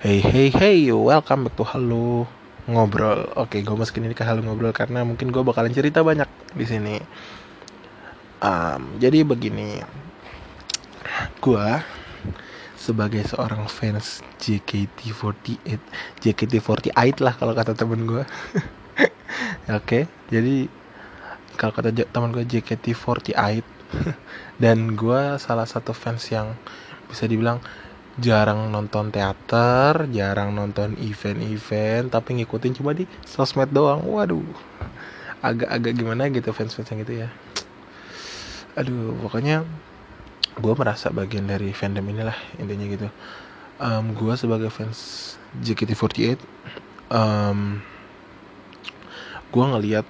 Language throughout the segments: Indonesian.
Hey hey hey, welcome back to Halo Ngobrol. Oke, gue masukin ini ke Halo Ngobrol karena mungkin gue bakalan cerita banyak di sini. Um, jadi begini, gue sebagai seorang fans JKT48, JKT48 lah kalau kata temen gue. Oke, jadi kalau kata teman gue JKT48 dan gue salah satu fans yang bisa dibilang jarang nonton teater, jarang nonton event-event, tapi ngikutin cuma di sosmed doang. Waduh, agak-agak gimana gitu fans-fans yang gitu ya. Aduh, pokoknya gue merasa bagian dari fandom inilah intinya gitu. Um, gue sebagai fans JKT48, um, gue ngeliat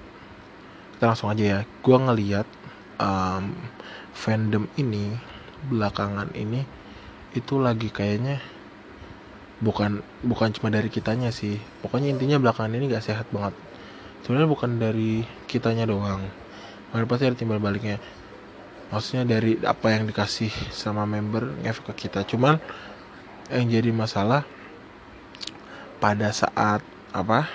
kita langsung aja ya. Gue ngeliat um, fandom ini belakangan ini itu lagi kayaknya bukan bukan cuma dari kitanya sih. Pokoknya intinya belakangan ini gak sehat banget. Sebenarnya bukan dari kitanya doang. Mungkin pasti ada timbal baliknya. Maksudnya dari apa yang dikasih sama member ngefek ke kita. Cuman yang jadi masalah pada saat apa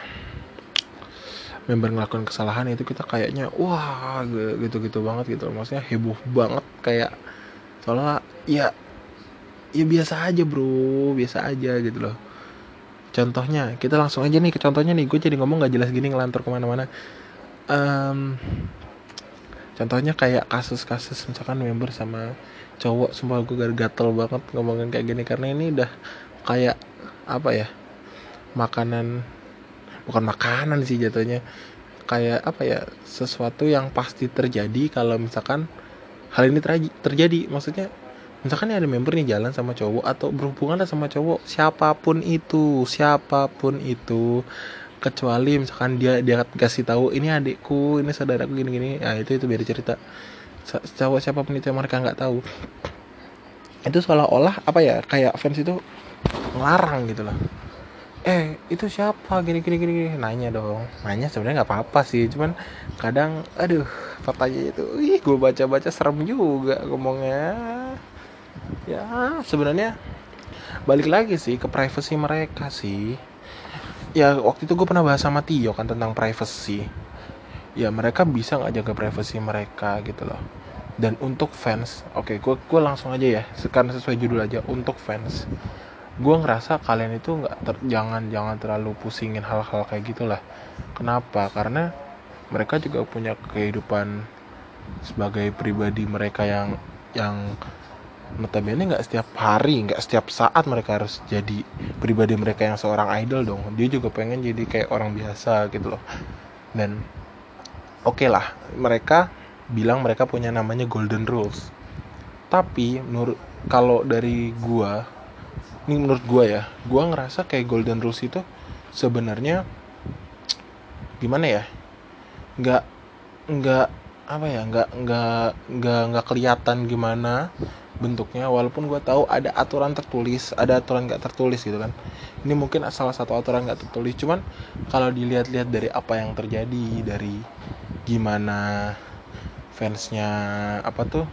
member ngelakuin kesalahan itu kita kayaknya wah gitu-gitu banget gitu. Maksudnya heboh banget kayak soalnya ya ya biasa aja bro. Biasa aja gitu loh. Contohnya kita langsung aja nih ke contohnya nih. Gue jadi ngomong gak jelas gini ngelantur ke mana-mana. Um, contohnya kayak kasus-kasus misalkan member sama cowok sumpah gue gatel banget ngomongin kayak gini. Karena ini udah kayak apa ya makanan bukan makanan sih jatuhnya. Kayak apa ya sesuatu yang pasti terjadi kalau misalkan hal ini terjadi. Maksudnya misalkan ada member nih jalan sama cowok atau berhubungan sama cowok siapa pun itu siapa pun itu kecuali misalkan dia dia kasih tahu ini adikku ini saudaraku gini gini nah itu itu beda cerita. Cowok siapa pun itu yang mereka nggak tahu. Itu seolah-olah apa ya kayak fans itu ngelarang gitu loh. Eh itu siapa? Gini gini gini, gini. nanya dong. Nanya sebenarnya nggak apa-apa sih cuman kadang aduh pertanyaan itu ih gue baca baca serem juga ngomongnya ya sebenarnya balik lagi sih ke privacy mereka sih. Ya waktu itu gue pernah bahas sama Tio kan tentang privacy. Ya mereka bisa nggak jaga privacy mereka gitu loh. Dan untuk fans oke okay, gue gue langsung aja ya karena sesuai judul aja untuk fans. Gue ngerasa kalian itu nggak jangan jangan terlalu pusingin hal-hal kayak gitulah. Kenapa? Karena mereka juga punya kehidupan sebagai pribadi mereka yang yang notabene nggak setiap hari nggak setiap saat mereka harus jadi pribadi mereka yang seorang idol dong. Dia juga pengen jadi kayak orang biasa gitu loh. Dan oke okay lah mereka bilang mereka punya namanya golden rules. Tapi menurut kalau dari gua ini menurut gua ya gua ngerasa kayak golden rules itu sebenarnya gimana ya? Nggak nggak apa ya? Nggak nggak nggak nggak kelihatan gimana bentuknya walaupun gue tahu ada aturan tertulis ada aturan nggak tertulis gitu kan. Ini mungkin salah satu aturan nggak tertulis cuman kalau dilihat-lihat dari apa yang terjadi dari gimana fansnya apa tuh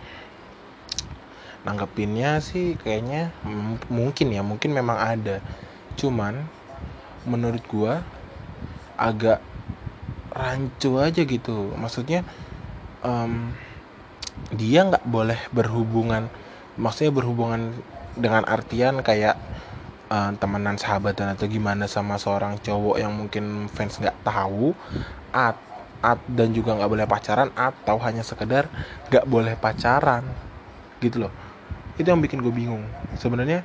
nanggepinnya sih kayaknya mungkin ya mungkin memang ada. Cuman menurut gue agak rancu aja gitu. Maksudnya um, dia nggak boleh berhubungan maksudnya berhubungan dengan artian kayak uh, temenan sahabatan atau gimana sama seorang cowok yang mungkin fans nggak tahu at, at dan juga nggak boleh pacaran atau hanya sekedar nggak boleh pacaran gitu loh. Itu yang bikin gue bingung. Sebenarnya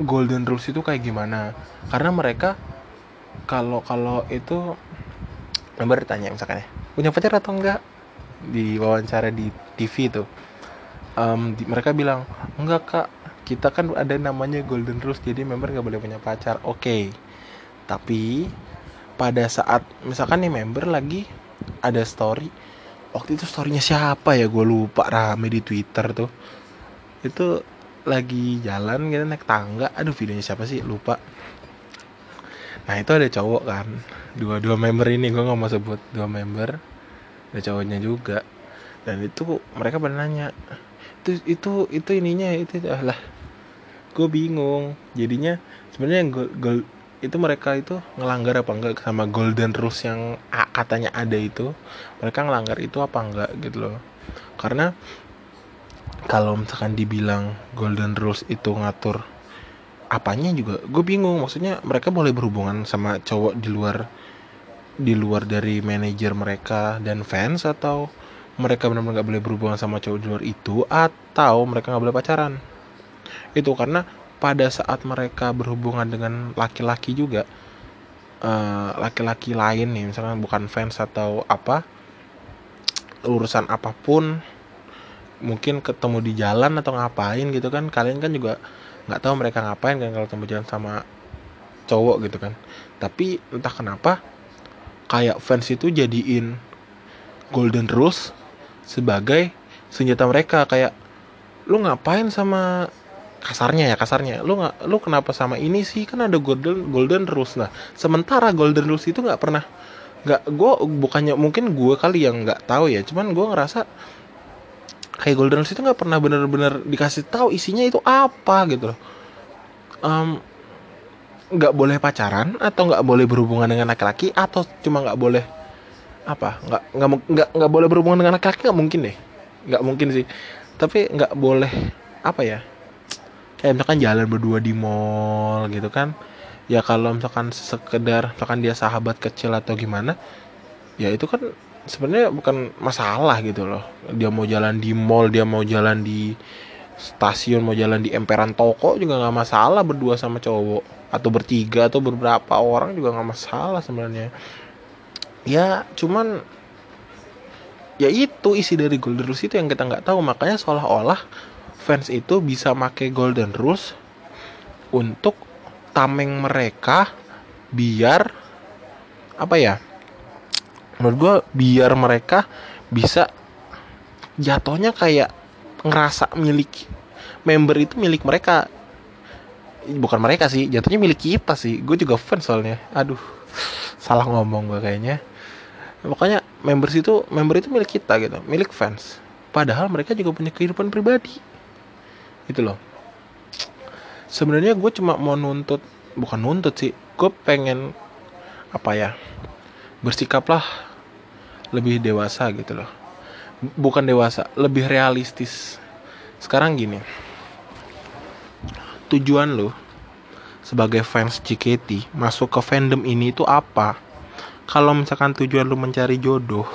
golden rules itu kayak gimana? Karena mereka kalau kalau itu member tanya misalkan ya punya pacar atau enggak di wawancara di TV tuh um, di, mereka bilang enggak kak. Kita kan ada namanya golden rules jadi member nggak boleh punya pacar. Oke. Okay. tapi pada saat misalkan nih member lagi ada story waktu itu storynya siapa ya? Gue lupa rame di twitter tuh. Itu lagi jalan gitu naik tangga. Aduh videonya siapa sih? Lupa. Nah itu ada cowok kan. Dua dua member ini gue nggak mau sebut dua member. Ada cowoknya juga. Dan itu mereka pernah nanya itu itu itu ininya itu lah gue bingung. Jadinya sebenarnya gol, gol itu mereka itu ngelanggar apa enggak sama golden rules yang katanya ada itu. Mereka ngelanggar itu apa enggak gitu loh. Karena kalau misalkan dibilang golden rules itu ngatur apanya juga gue bingung. Maksudnya mereka boleh berhubungan sama cowok di luar di luar dari manajer mereka dan fans atau mereka benar-benar nggak boleh berhubungan sama cowok di luar itu atau mereka nggak boleh pacaran. Itu karena pada saat mereka berhubungan dengan laki-laki juga eh, laki-laki uh, lain nih misalnya bukan fans atau apa urusan apa pun mungkin ketemu di jalan atau ngapain gitu kan kalian kan juga nggak tahu mereka ngapain kan kalau ketemu jalan sama cowok gitu kan. Tapi entah kenapa kayak fans itu jadiin golden rules sebagai senjata mereka kayak lu ngapain sama kasarnya ya kasarnya? Lu nggak lu kenapa sama ini sih? Kan ada golden golden rules. Nah sementara golden rules itu nggak pernah nggak gue bukannya mungkin gue kali yang nggak tahu ya cuman gue ngerasa kayak golden rules itu nggak pernah bener-bener dikasih tahu isinya itu apa gitu loh. Um, nggak boleh pacaran atau nggak boleh berhubungan dengan laki-laki atau cuma nggak boleh apa? Nggak nggak nggak nggak boleh berhubungan dengan laki-laki nggak mungkin deh. Nggak mungkin sih. Tapi nggak boleh apa ya kayak misalkan jalan berdua di mall gitu kan ya kalau misalkan sekedar misalkan dia sahabat kecil atau gimana ya itu kan sebenarnya bukan masalah gitu loh. Dia mau jalan di mall dia mau jalan di stasiun mau jalan di emperan toko juga nggak masalah berdua sama cowok. Atau bertiga atau beberapa orang juga nggak masalah sebenarnya ya cuman ya itu isi dari golden rules itu yang kita nggak tahu. Makanya seolah-olah fans itu bisa make golden rules untuk tameng mereka biar apa ya menurut gue biar mereka bisa jatuhnya kayak ngerasa milik member itu milik mereka. Bukan mereka sih jatuhnya milik kita sih. Gue juga fans soalnya. Aduh salah ngomong gue kayaknya makanya members itu member itu milik kita gitu milik fans. Padahal mereka juga punya kehidupan pribadi. Itu loh. Sebenarnya gue cuma mau nuntut bukan nuntut sih gue pengen apa ya bersikaplah lebih dewasa gitu loh. Bukan dewasa lebih realistis. Sekarang gini tujuan lo sebagai fans JKT masuk ke fandom ini itu apa? Kalau misalkan tujuan lu mencari jodoh,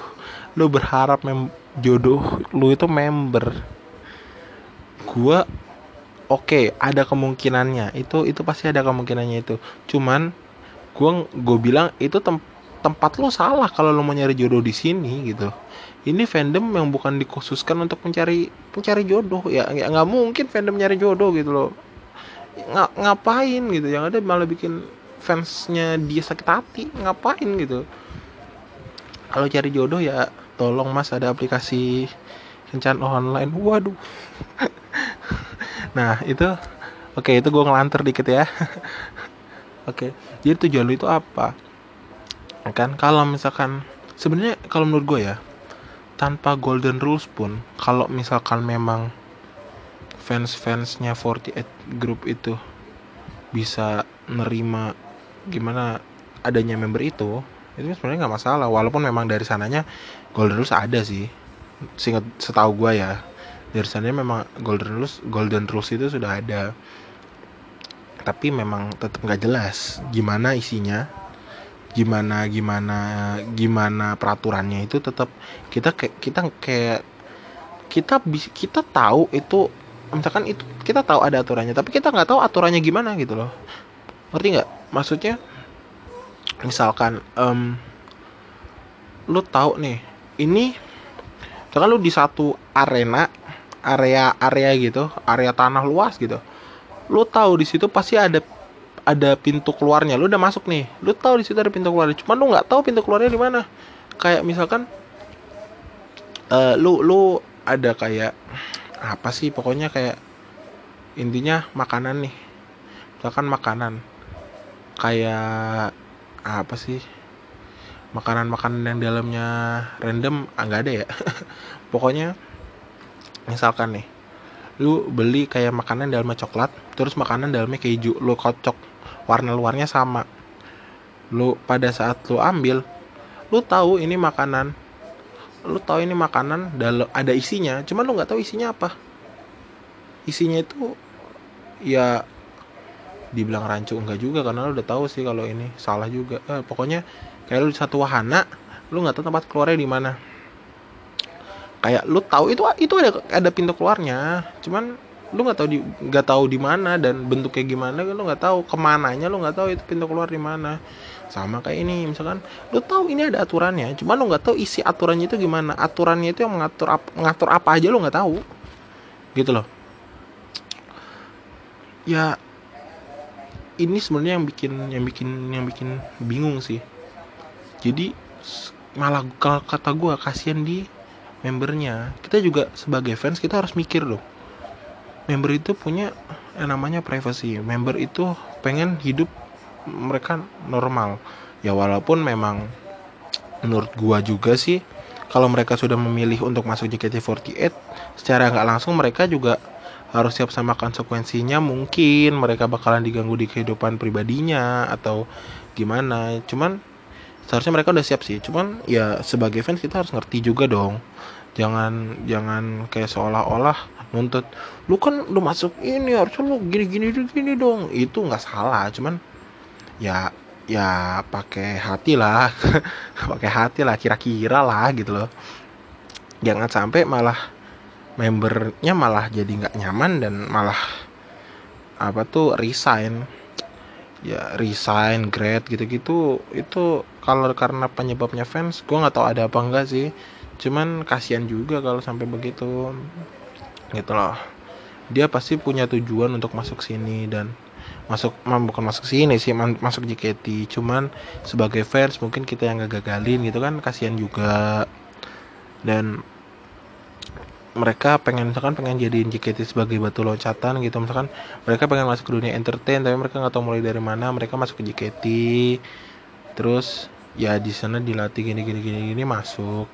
lu berharap mem jodoh lu itu member. Gua oke, okay, ada kemungkinannya. Itu itu pasti ada kemungkinannya itu. Cuman gua gue bilang itu tem tempat lu salah kalau lu mau nyari jodoh di sini gitu. Ini fandom yang bukan dikhususkan untuk mencari mencari jodoh ya nggak mungkin fandom nyari jodoh gitu loh ng ngapain gitu yang ada malah bikin fansnya dia sakit hati ngapain gitu? Kalau cari jodoh ya tolong mas ada aplikasi kencan online. Waduh. Nah itu oke okay, itu gue ngelantur dikit ya. Oke okay, jadi tujuan lu itu apa? Kan kalau misalkan sebenarnya kalau menurut gue ya tanpa golden rules pun kalau misalkan memang fans-fansnya 48 group itu bisa nerima gimana adanya member itu itu sebenarnya nggak masalah. Walaupun memang dari sananya golden rules ada sih. Singkat setahu gue ya dari sananya memang golden rules golden rules itu sudah ada. Tapi memang tetap nggak jelas gimana isinya gimana gimana gimana peraturannya itu tetap kita kayak kita kayak kita kita tahu itu misalkan itu kita tahu ada aturannya tapi kita nggak tahu aturannya gimana gitu loh ngerti nggak? Maksudnya misalkan um, lu tahu nih ini misalkan lu di satu arena area area gitu area tanah luas gitu lu tahu di situ pasti ada ada pintu keluarnya. Lu udah masuk nih lu tahu di situ ada pintu keluarnya. Cuman lu nggak tahu pintu keluarnya di mana. Kayak misalkan uh, lu lu ada kayak apa sih pokoknya kayak intinya makanan nih. Misalkan makanan kayak apa sih makanan-makanan yang dalamnya random ah, nggak ada ya. Pokoknya misalkan nih lu beli kayak makanan dalamnya coklat terus makanan dalamnya keju lu kocok warna luarnya sama. Lu pada saat lu ambil lu tahu ini makanan lu tahu ini makanan dalam ada isinya cuman lu nggak tahu isinya apa. Isinya itu ya dibilang rancu enggak juga karena lu udah tahu sih kalau ini salah juga. Eh, pokoknya kayak lu di satu wahana lu nggak tahu tempat keluarnya di mana. Kayak lu tahu itu itu ada ada pintu keluarnya cuman lu nggak tahu di nggak tahu di mana dan bentuknya gimana lu nggak tahu ke mananya lu nggak tahu itu pintu keluar di mana. Sama kayak ini misalkan lu tahu ini ada aturannya cuman lu nggak tahu isi aturannya itu gimana. Aturannya itu yang mengatur ap, mengatur apa aja lu nggak tahu. Gitu loh. Ya ini sebenarnya yang bikin yang bikin yang bikin bingung sih. Jadi malah kalau kata gue kasihan di membernya. Kita juga sebagai fans kita harus mikir loh. Member itu punya yang namanya privacy. Member itu pengen hidup mereka normal. Ya walaupun memang menurut gua juga sih kalau mereka sudah memilih untuk masuk JKT48 secara nggak langsung mereka juga harus siap sama konsekuensinya mungkin mereka bakalan diganggu di kehidupan pribadinya atau gimana. Cuman seharusnya mereka udah siap sih. Cuman ya sebagai fans kita harus ngerti juga dong. Jangan jangan kayak seolah-olah nuntut lu kan lu masuk ini harusnya lu gini gini gini dong. Itu nggak salah cuman ya ya pakai hati lah. Pakai hati lah kira-kira lah gitu loh. Jangan sampai malah membernya malah jadi nggak nyaman dan malah apa tuh resign. Ya resign grade gitu-gitu. Itu kalau karena penyebabnya fans gue nggak tahu ada apa enggak sih. Cuman kasihan juga kalau sampai begitu. Gitu loh. Dia pasti punya tujuan untuk masuk sini dan masuk bukan masuk sini sih masuk JKT cuman sebagai fans mungkin kita yang gagalin gitu kan kasihan juga. Dan mereka pengen misalkan pengen jadiin JKT sebagai batu loncatan gitu. Misalkan mereka pengen masuk ke dunia entertain tapi mereka nggak tahu mulai dari mana mereka masuk ke JKT terus ya di sana dilatih gini gini gini gini masuk.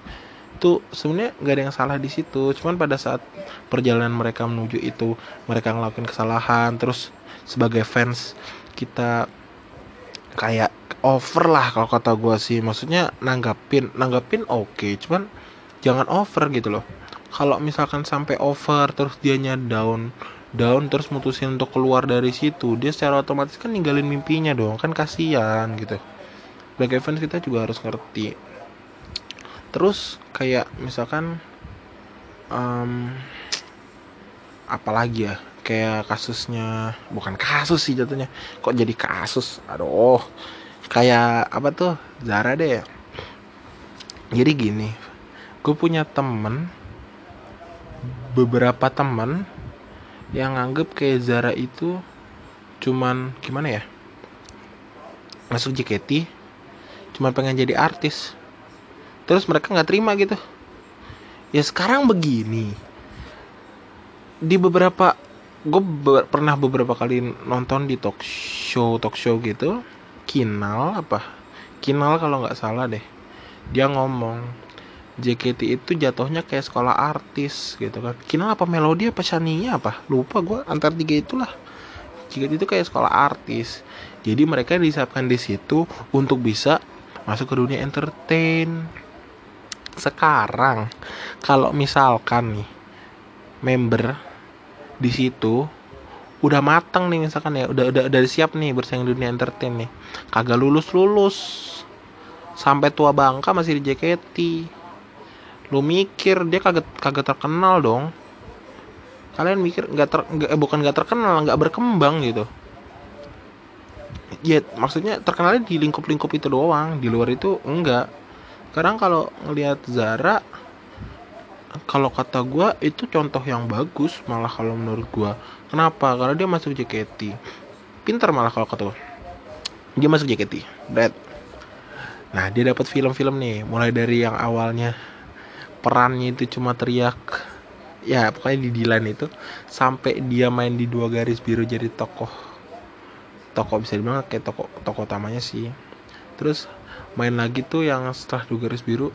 Itu sebenarnya nggak ada yang salah di situ. Cuman pada saat perjalanan mereka menuju itu mereka ngelakuin kesalahan terus sebagai fans kita kayak over lah kalau kata gue sih. Maksudnya nanggapin nanggapin oke okay. cuman jangan over gitu loh kalau misalkan sampai over terus dianya down down terus mutusin untuk keluar dari situ dia secara otomatis kan ninggalin mimpinya dong. Kan kasihan gitu. Sebagai fans kita juga harus ngerti. Terus kayak misalkan um, apalagi ya? Kayak kasusnya bukan kasus sih jatuhnya. Kok jadi kasus? Aduh. Kayak apa tuh? Zara deh. Jadi gini gue punya temen beberapa temen yang nganggep kayak Zara itu cuman gimana ya masuk JKT cuman pengen jadi artis. Terus mereka nggak terima gitu. Ya sekarang begini di beberapa gue be pernah beberapa kali nonton di talk show talk show gitu. Kinal apa? Kinal kalau nggak salah deh. Dia ngomong JKT itu jatuhnya kayak sekolah artis gitu kan. Kinal apa melodi apa shania apa? Lupa gue antar tiga itulah. JKT itu kayak sekolah artis. Jadi mereka disiapkan di situ untuk bisa masuk ke dunia entertain. Sekarang kalau misalkan nih member di situ udah mateng nih misalkan ya udah udah udah siap nih bersaing dunia entertain nih. Kagak lulus lulus sampai tua bangka masih di JKT lu mikir dia kagak kagak terkenal dong. Kalian mikir nggak ter gak, eh, bukan nggak terkenal nggak berkembang gitu. Ya maksudnya terkenalnya di lingkup-lingkup itu doang di luar itu enggak. Sekarang kalau ngelihat Zara kalau kata gue itu contoh yang bagus malah kalau menurut gue kenapa? Karena dia masuk JKT pintar malah kalau kata gue dia masuk JKT Brad. Nah dia dapat film-film nih mulai dari yang awalnya perannya itu cuma teriak. Ya pokoknya di Dilan itu sampai dia main di dua garis biru jadi tokoh. Tokoh bisa dibilang kayak tokoh tokoh utamanya sih. Terus main lagi tuh yang setelah dua garis biru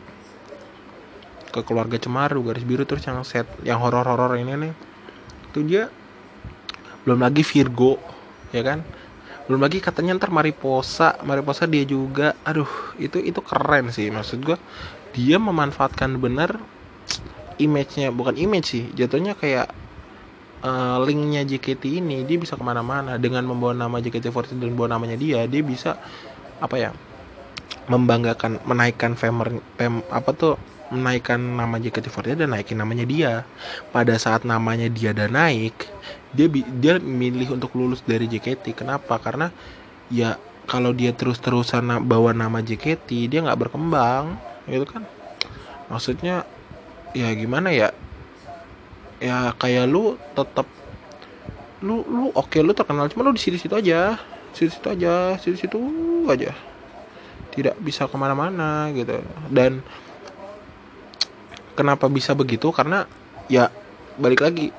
ke keluarga cemar dua garis biru terus yang set yang horor horor ini nih. Itu dia belum lagi Virgo ya kan? Belum lagi katanya ntar Mariposa Mariposa dia juga. Aduh itu itu keren sih maksud gue dia memanfaatkan benar image-nya bukan image sih jatuhnya kayak uh, linknya JKT ini dia bisa ke mana-mana. Dengan membawa nama JKT48 dan membawa namanya dia dia bisa apa ya membanggakan menaikkan famer pem apa tuh menaikkan nama JKT48 dan naikin namanya dia. Pada saat namanya dia dan naik dia dia milih untuk lulus dari JKT kenapa? Karena ya kalau dia terus-terusan bawa nama JKT dia nggak berkembang gitu kan. Maksudnya ya gimana ya? Ya kayak lu tetap lu lu oke okay, lu terkenal cuma lu di situ-situ aja. Situ-situ aja situ-situ aja. Tidak bisa ke mana-mana gitu. Dan kenapa bisa begitu? Karena ya balik lagi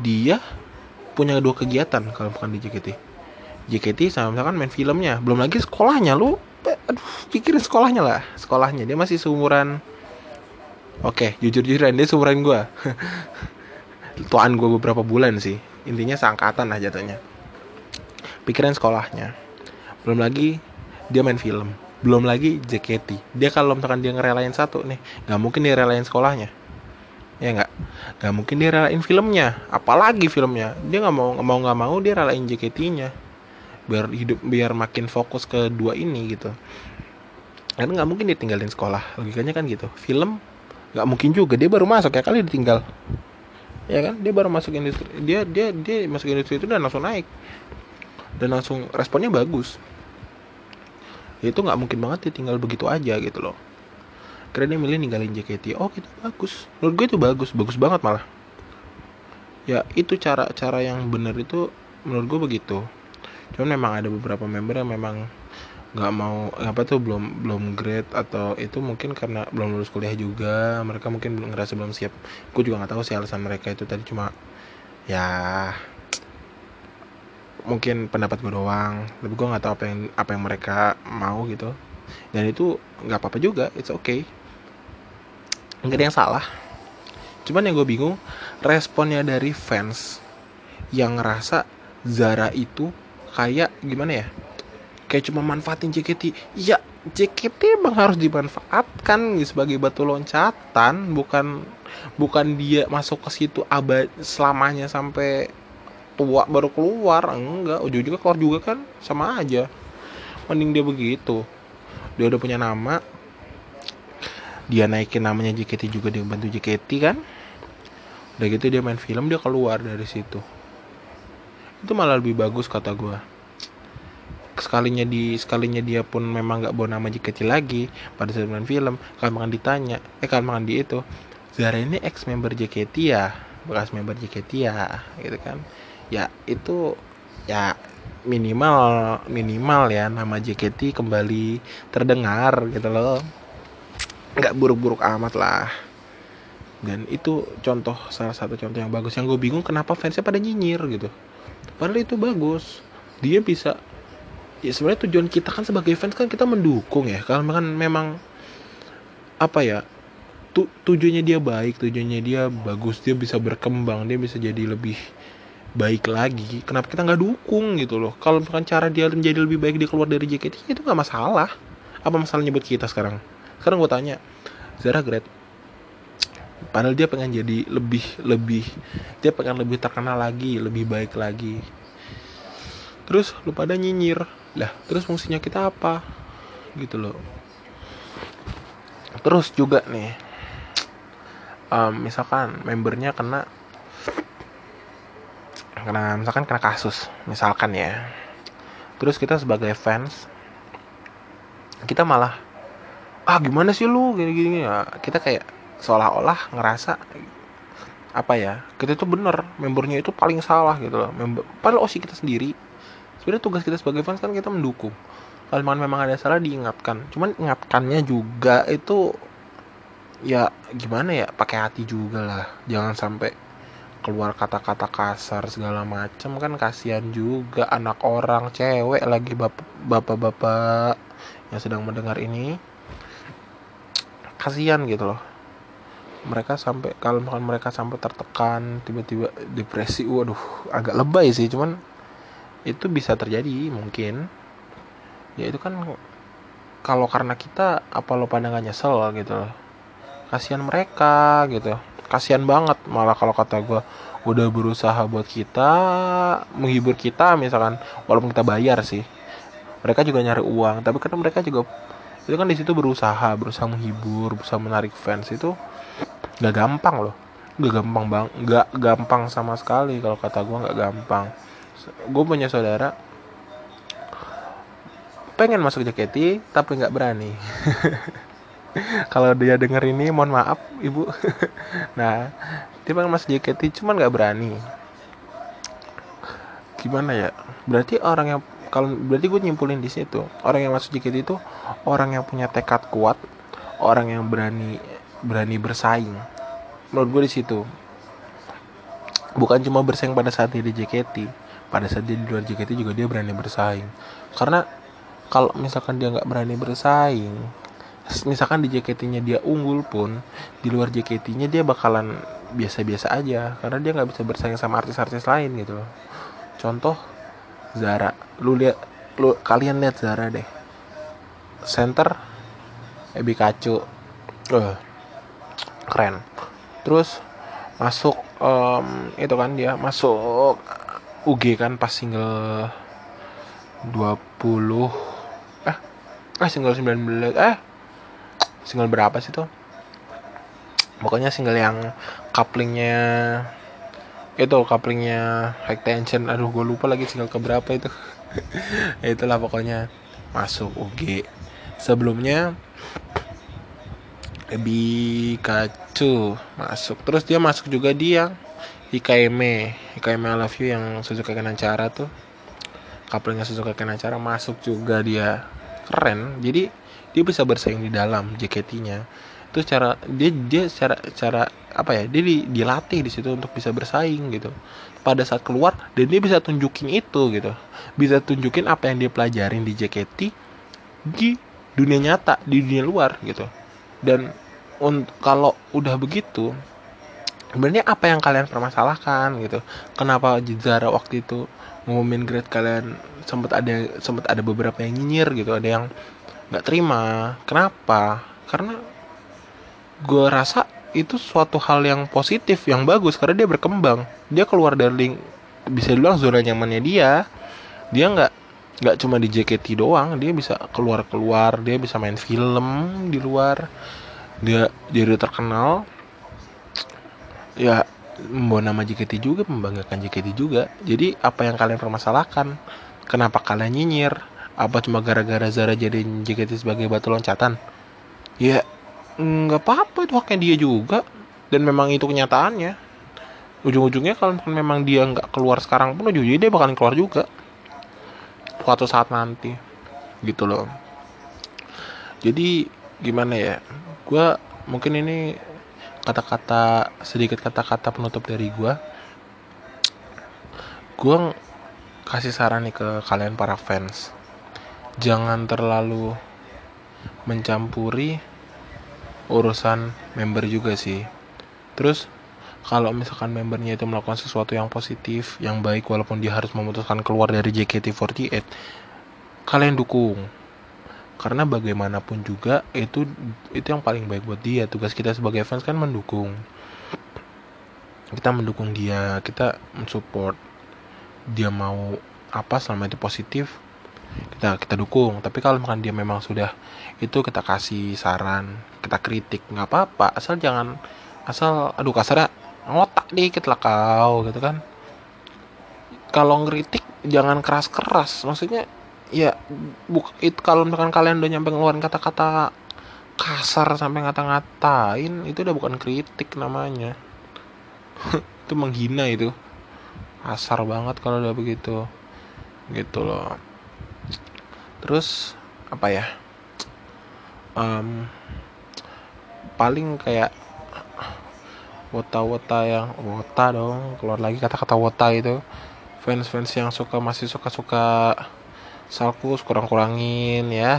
dia punya dua kegiatan kalau bukan di JKT JKT sama misalkan main filmnya. Belum lagi sekolahnya lu aduh pikirin sekolahnya lah. Sekolahnya dia masih seumuran. Oke jujur jujuran dia seumuran gue tuan gue beberapa bulan sih. Intinya seangkatan lah jatuhnya. Pikirin sekolahnya. Belum lagi dia main film. Belum lagi JKT dia kalau misalkan dia ngerelain satu nih nggak mungkin dia relain sekolahnya. Ya nggak? Nggak mungkin dia relain filmnya. Apalagi filmnya. Dia nggak mau mau nggak mau dia relain JKT-nya biar hidup biar makin fokus ke dua ini gitu. Karena nggak mungkin dia tinggalin sekolah logikanya kan gitu. Film nggak mungkin juga. Dia baru masuk ya kali ditinggal. Ya kan? Dia baru masuk industri dia dia dia masuk industri itu dan langsung naik. Dan langsung responnya bagus. Itu nggak mungkin banget dia tinggal begitu aja gitu loh. Karena dia milih ninggalin JKT oh itu bagus. Menurut gue itu bagus bagus banget malah. Ya itu cara-cara yang benar itu menurut gue begitu cuman memang ada beberapa member yang memang nggak mau apa tuh belum belum grade atau itu mungkin karena belum lulus kuliah juga. Mereka mungkin belum ngerasa belum siap. Gue juga nggak tahu sih alasan mereka itu tadi. Cuma ya mungkin pendapat gue doang. Tapi gue nggak tahu apa yang apa yang mereka mau gitu. Dan itu nggak apa-apa juga. It's okay. Nggak ada yang salah. Cuman yang gue bingung responnya dari fans yang ngerasa Zara itu kayak gimana ya? Kayak cuma manfaatin JKT ya JKT emang harus dimanfaatkan sebagai batu loncatan bukan bukan dia masuk ke situ abad selamanya sampai tua baru keluar. Enggak ujung-ujungnya keluar juga kan sama aja. Mending dia begitu. Dia udah punya nama. Dia naikin namanya JKT juga dia bantu JKT kan? Udah gitu dia main film dia keluar dari situ itu malah lebih bagus kata gue sekalinya di sekalinya dia pun memang nggak bawa nama JKT lagi pada main film kalau makan ditanya eh kalau makan di itu Zara ini ex member JKT ya? Bekas member JKT ya gitu kan. Ya itu ya minimal minimal ya nama JKT kembali terdengar gitu loh. Nggak buruk-buruk amat lah. Dan itu contoh salah satu contoh yang bagus. Yang gue bingung kenapa fansnya pada nyinyir gitu padahal itu bagus. Dia bisa ya sebenarnya tujuan kita kan sebagai fans kan kita mendukung ya. Kalau kan memang apa ya tu, tujuannya dia baik tujuannya dia bagus dia bisa berkembang dia bisa jadi lebih baik lagi. Kenapa kita nggak dukung gitu loh? Kalau misalkan cara dia menjadi lebih baik dia keluar dari JKT itu nggak masalah. Apa masalahnya buat kita sekarang? Sekarang gue tanya Zara Great padahal dia pengen jadi lebih lebih dia pengen lebih terkenal lagi lebih baik lagi. Terus lu pada nyinyir. Lah terus fungsinya kita apa? Gitu loh. Terus juga nih um, misalkan membernya kena kena misalkan kena kasus misalkan ya. Terus kita sebagai fans kita malah ah gimana sih lu? Gini gini ya kita kayak seolah-olah ngerasa apa ya kita itu bener membernya itu paling salah gitu loh. Member padahal osi kita sendiri sebenarnya tugas kita sebagai fans kan kita mendukung. Kalau memang ada salah diingatkan. Cuman ingatkannya juga itu ya gimana ya pakai hati juga lah. Jangan sampai keluar kata-kata kasar segala macam kan kasihan juga anak orang cewek lagi bapak-bapak yang sedang mendengar ini. Kasihan gitu loh mereka sampai kalau misalkan mereka sampai tertekan tiba-tiba depresi waduh agak lebay sih. Cuman itu bisa terjadi mungkin. Ya itu kan kalau karena kita apa lo pada nggak nyesel gitu loh. Kasihan mereka gitu. Kasihan banget malah kalau kata gue udah berusaha buat kita menghibur kita misalkan walaupun kita bayar sih. Mereka juga nyari uang tapi kan mereka juga itu kan di situ berusaha berusaha menghibur berusaha menarik fans itu nggak gampang loh. Nggak gampang bang nggak gampang sama sekali kalau kata gue nggak gampang. Gue punya saudara pengen masuk JKT tapi nggak berani. Kalau dia denger ini mohon maaf ibu. Nah dia pengen masuk JKT cuman nggak berani. Gimana ya? Berarti orang yang kalau berarti gue nyimpulin di situ orang yang masuk JKT itu orang yang punya tekad kuat orang yang berani berani bersaing. Menurut gue di situ. Bukan cuma bersaing pada saat dia di JKT pada saat dia di luar JKT juga dia berani bersaing. Karena kalau misalkan dia nggak berani bersaing misalkan di JKT-nya dia unggul pun di luar JKT-nya dia bakalan biasa-biasa aja. Karena dia nggak bisa bersaing sama artis-artis lain gitu contoh Zara. Lu lihat lu kalian lihat Zara deh. Center Ebi Kacu. Uh, keren. Terus masuk um, itu kan dia masuk UG kan pas single 20 eh eh single 19 eh single berapa sih tuh pokoknya single yang couplingnya itu couplingnya high tension. Aduh gue lupa lagi single keberapa itu. Itulah pokoknya masuk UG sebelumnya Pikachu masuk. Terus dia masuk juga dia IKM IKM I Love You yang Suzuka Kenancara tuh. Couplingnya Suzuka Kenancara masuk juga dia. Keren. Jadi dia bisa bersaing di dalam JKT-nya itu cara dia dia cara cara apa ya dia di, dilatih di situ untuk bisa bersaing gitu. Pada saat keluar dan dia bisa tunjukin itu gitu. Bisa tunjukin apa yang dia pelajarin di JKT di dunia nyata di dunia luar gitu dan kalau udah begitu sebenarnya apa yang kalian permasalahkan gitu? Kenapa Zara waktu itu ngumumin grade kalian sempat ada sempat ada beberapa yang nyinyir gitu ada yang nggak terima? Kenapa? Karena gue rasa itu suatu hal yang positif yang bagus karena dia berkembang. Dia keluar dari bisa bilang zona nyamannya dia. Dia nggak nggak cuma di JKT doang dia bisa keluar keluar dia bisa main film di luar. Dia jadi terkenal. Ya membawa nama JKT juga membanggakan JKT juga. Jadi apa yang kalian permasalahkan? Kenapa kalian nyinyir? Apa cuma gara-gara Zara jadi JKT sebagai batu loncatan? Ya nggak apa-apa itu haknya dia juga. Dan memang itu kenyataannya. Ujung-ujungnya kalau memang dia nggak keluar sekarang pun ujung-ujungnya dia bakalan keluar juga suatu saat nanti gitu loh. Jadi gimana ya? Gue mungkin ini kata-kata sedikit kata-kata penutup dari gue gue kasih saran nih ke kalian para fans. Jangan terlalu mencampuri urusan member juga sih. Terus kalau misalkan membernya itu melakukan sesuatu yang positif yang baik walaupun dia harus memutuskan keluar dari JKT48 kalian dukung. Karena bagaimanapun juga itu itu yang paling baik buat dia. Tugas kita sebagai fans kan mendukung. Kita mendukung dia kita mensupport. Dia mau apa selama itu positif kita kita dukung. Tapi kalau misalkan dia memang sudah itu kita kasih saran kita kritik nggak apa-apa. Asal jangan asal aduh ngotak dikit lah kau gitu kan. Kalau ngeritik jangan keras-keras. Maksudnya ya buk itu kalau misalkan kalian udah nyampe ngeluarin kata-kata kasar sampai ngata-ngatain itu udah bukan kritik namanya. Itu menghina itu. Kasar banget kalau udah begitu. Gitu loh. Terus apa ya? Um, paling kayak wota-wota yang wota dong keluar lagi kata-kata wota itu fans-fans yang suka masih suka-suka salkus kurang-kurangin ya.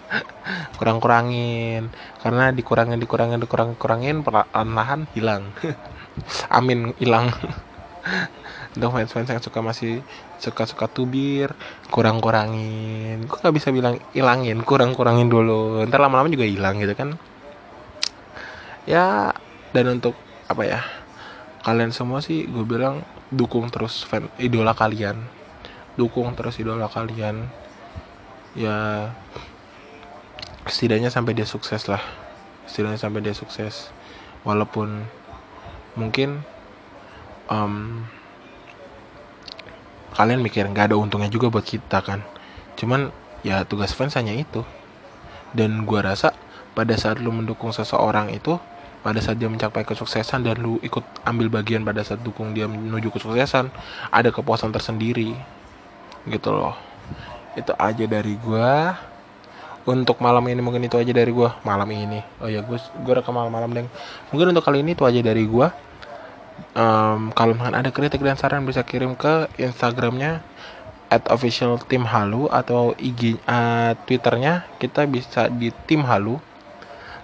Kurang-kurangin. Karena dikurangin dikurangin dikurangin kurangin perlahan hilang. Amin hilang. Untuk fans-fans yang suka masih suka-suka tubir kurang-kurangin. Gue nggak bisa bilang hilangin kurang-kurangin dulu. Ntar lama-lama juga hilang gitu kan. Ya dan untuk apa ya kalian semua sih gue bilang dukung terus fan idola kalian. Dukung terus idola kalian. Ya setidaknya sampai dia sukses lah. Setidaknya sampai dia sukses. Walaupun mungkin um, kalian mikir nggak ada untungnya juga buat kita kan. Cuman ya tugas fans hanya itu. Dan gua rasa pada saat lu mendukung seseorang itu pada saat dia mencapai kesuksesan dan lu ikut ambil bagian pada saat dukung dia menuju kesuksesan ada kepuasan tersendiri. Gitu loh. Itu aja dari gua. Untuk malam ini mungkin itu aja dari gua. Malam ini. Oh ya gue gue rekam malam-malam deng. Mungkin untuk kali ini itu aja dari gua. Um, kalau ada kritik dan saran bisa kirim ke instagramnya at official tim halu atau ig uh, twitternya kita bisa di tim halu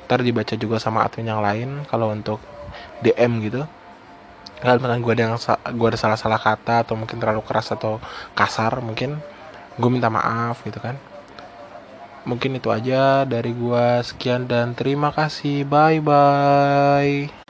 ntar dibaca juga sama admin yang lain kalau untuk dm gitu. Kalau misalkan gue ada yang gue ada salah-salah kata atau mungkin terlalu keras atau kasar mungkin gue minta maaf gitu kan. Mungkin itu aja dari gue sekian dan terima kasih. Bye bye